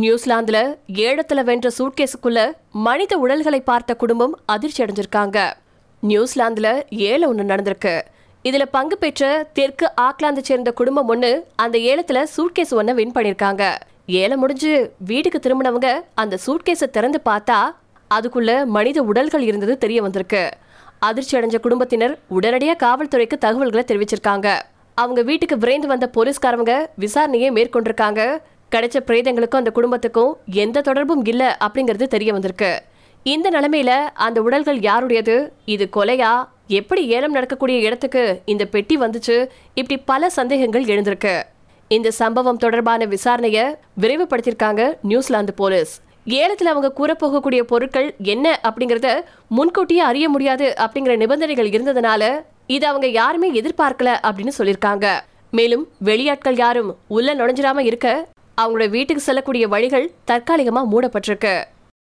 நியூசிலாந்துல ஏழத்துல வென்ற சூட்கேஸுக்குள்ள மனித உடல்களை பார்த்த குடும்பம் அதிர்ச்சி அடைஞ்சிருக்காங்க. நியூசிலாந்துல ஏழை ஒன்று நடந்திருக்கு. இதுல பங்கு பெற்ற தெற்கு ஆக்லாந்தை சேர்ந்த குடும்பம் ஒண்ணு அந்த ஏலத்துல சூட்கேஸ் ஒன்ன வின் பண்ணிருக்காங்க. ஏலம் முடிஞ்சு வீட்டுக்கு திரும்பினவங்க அந்த சூட்கேஸை திறந்து பார்த்தா அதுக்குள்ள மனித உடல்கள் இருந்தது தெரிய வந்திருக்கு. அதிர்ச்சி அடைஞ்ச குடும்பத்தினர் உடனடியாக காவல்துறைக்கு தகவல்களை தெரிவிச்சிருக்காங்க. அவங்க வீட்டுக்கு விரைந்து வந்த போலீஸ்காரவங்க விசாரணையை மேற்கொண்டிருக்காங்க. கிடைச்ச பிரேதங்களுக்கும் அந்த குடும்பத்துக்கும் எந்த தொடர்பும் இல்லை அப்படிங்கிறது தெரிய வந்திருக்கு. இந்த நிலைமையில அந்த உடல்கள் யாருடையது? இது கொலையா? எப்படி ஏலம் நடக்கக்கூடிய இடத்துக்கு இந்த பெட்டி வந்துச்சு? இப்படி பல சந்தேகங்கள் எழுந்திருக்கு. இந்த சம்பவம் தொடர்பான விசாரணையை விரைவுபடுத்தியிருக்காங்க நியூசிலாந்து போலீஸ். ஏலத்தில் அவங்க கூறப்போகக்கூடிய பொருட்கள் என்ன அப்படிங்கறத முன்கூட்டியே அறிய முடியாது அப்படிங்கிற நிபந்தனைகள் இருந்ததுனால இது அவங்க யாருமே எதிர்பார்க்கல அப்படின்னு சொல்லியிருக்காங்க. மேலும் வெளியாட்கள் யாரும் உள்ள நுழைஞ்சிடாம இருக்க அவங்களோட வீட்டுக்கு செல்லக்கூடிய வழிகள் தற்காலிகமா மூடப்பட்டிருக்கு.